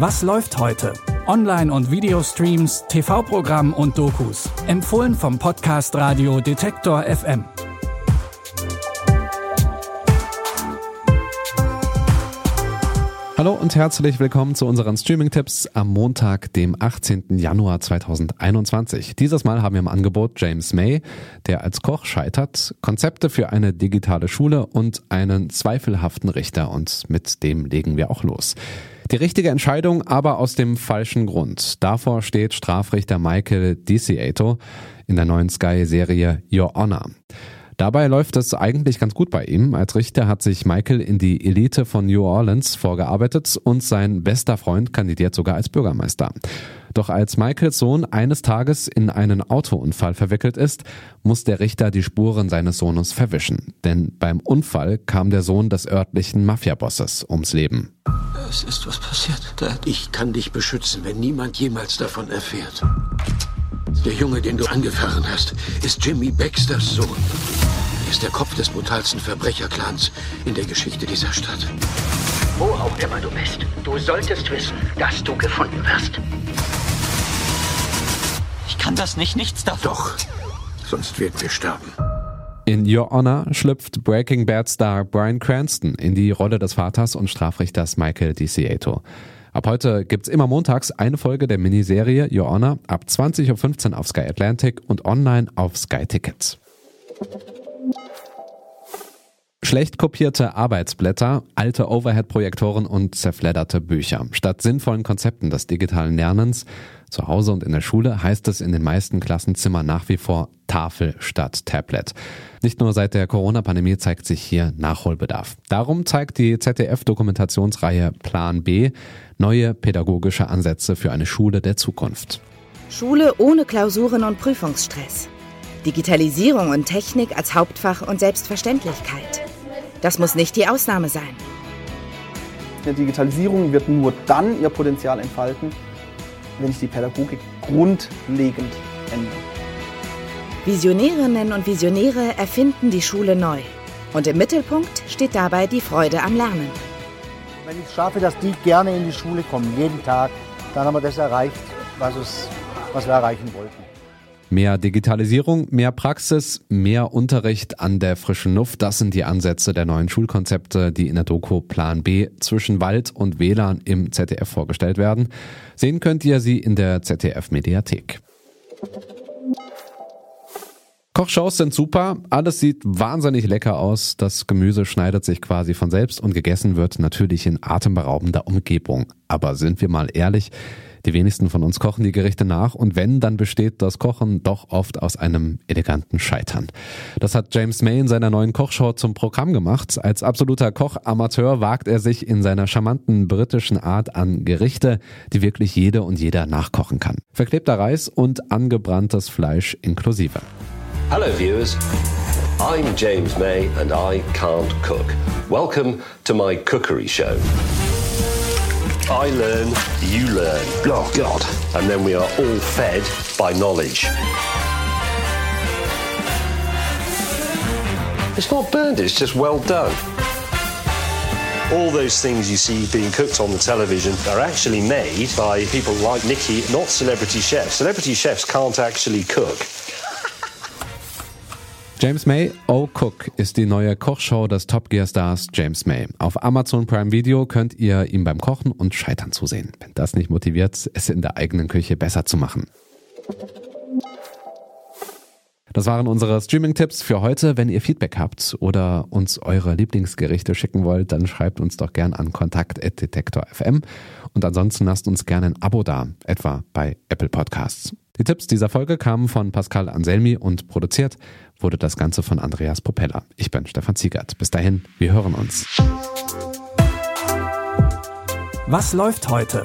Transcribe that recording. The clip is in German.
Was läuft heute? Online- und Videostreams, TV-Programm und Dokus. Empfohlen vom Podcast Radio Detektor FM. Hallo und herzlich willkommen zu unseren Streaming-Tipps am Montag, dem 18. Januar 2021. Dieses Mal haben wir im Angebot James May, der als Koch scheitert, Konzepte für eine digitale Schule und einen zweifelhaften Richter und mit dem legen wir auch los. Die richtige Entscheidung, aber aus dem falschen Grund. Davor steht Strafrichter Michael DiCiato in der neuen Sky-Serie Your Honor. Dabei läuft es eigentlich ganz gut bei ihm. Als Richter hat sich Michael in die Elite von New Orleans vorgearbeitet und sein bester Freund kandidiert sogar als Bürgermeister. Doch als Michaels Sohn eines Tages in einen Autounfall verwickelt ist, muss der Richter die Spuren seines Sohnes verwischen. Denn beim Unfall kam der Sohn des örtlichen Mafiabosses ums Leben. Es ist was passiert, Dad. Ich kann dich beschützen, wenn niemand jemals davon erfährt. Der Junge, den du angefahren hast, ist Jimmy Baxters Sohn. Er ist der Kopf des brutalsten Verbrecherclans in der Geschichte dieser Stadt. Wo auch immer du bist, du solltest wissen, dass du gefunden wirst. Ich kann das nicht, nichts davon. Doch, sonst werden wir sterben. In Your Honor schlüpft Breaking Bad Star Brian Cranston in die Rolle des Vaters und Strafrichters Michael DiCiato. Ab heute gibt's immer montags eine Folge der Miniserie Your Honor ab 20.15 Uhr auf Sky Atlantic und online auf Sky Tickets. Schlecht kopierte Arbeitsblätter, alte Overhead-Projektoren und zerfledderte Bücher. Statt sinnvollen Konzepten des digitalen Lernens zu Hause und in der Schule heißt es in den meisten Klassenzimmer nach wie vor Tafel statt Tablet. Nicht nur seit der Corona-Pandemie zeigt sich hier Nachholbedarf. Darum zeigt die ZDF-Dokumentationsreihe Plan B neue pädagogische Ansätze für eine Schule der Zukunft. Schule ohne Klausuren und Prüfungsstress. Digitalisierung und Technik als Hauptfach und Selbstverständlichkeit. Das muss nicht die Ausnahme sein. Eine Digitalisierung wird nur dann ihr Potenzial entfalten, wenn sich die Pädagogik grundlegend ändert. Visionärinnen und Visionäre erfinden die Schule neu. Und im Mittelpunkt steht dabei die Freude am Lernen. Wenn ich es schaffe, dass die gerne in die Schule kommen, jeden Tag, dann haben wir das erreicht, was, es, was wir erreichen wollten. Mehr Digitalisierung, mehr Praxis, mehr Unterricht an der frischen Luft, das sind die Ansätze der neuen Schulkonzepte, die in der Doku Plan B zwischen Wald und WLAN im ZDF vorgestellt werden. Sehen könnt ihr sie in der ZDF Mediathek. Kochshows sind super, alles sieht wahnsinnig lecker aus, das Gemüse schneidet sich quasi von selbst und gegessen wird natürlich in atemberaubender Umgebung. Aber sind wir mal ehrlich, die wenigsten von uns kochen die Gerichte nach und wenn, dann besteht das Kochen doch oft aus einem eleganten Scheitern. Das hat James May in seiner neuen Kochshow zum Programm gemacht. Als absoluter Kochamateur wagt er sich in seiner charmanten britischen Art an Gerichte, die wirklich jede und jeder nachkochen kann. Verklebter Reis und angebranntes Fleisch inklusive. Hello, viewers. I'm James May, and I can't cook. Welcome to my cookery show. I learn, you learn. Oh, God. And then we are all fed by knowledge. It's not burned, it's just well done. All those things you see being cooked on the television are actually made by people like Nikki, not celebrity chefs. Celebrity chefs can't actually cook. James May, Oh Cook ist die neue Kochshow des Top Gear Stars James May. Auf Amazon Prime Video könnt ihr ihm beim Kochen und Scheitern zusehen. Wenn das nicht motiviert, es in der eigenen Küche besser zu machen. Das waren unsere Streaming-Tipps für heute. Wenn ihr Feedback habt oder uns eure Lieblingsgerichte schicken wollt, dann schreibt uns doch gern an kontakt.detektor.fm und ansonsten lasst uns gerne ein Abo da, etwa bei Apple Podcasts. Die Tipps dieser Folge kamen von Pascal Anselmi und produziert wurde das Ganze von Andreas Propeller. Ich bin Stefan Ziegert. Bis dahin, wir hören uns. Was läuft heute?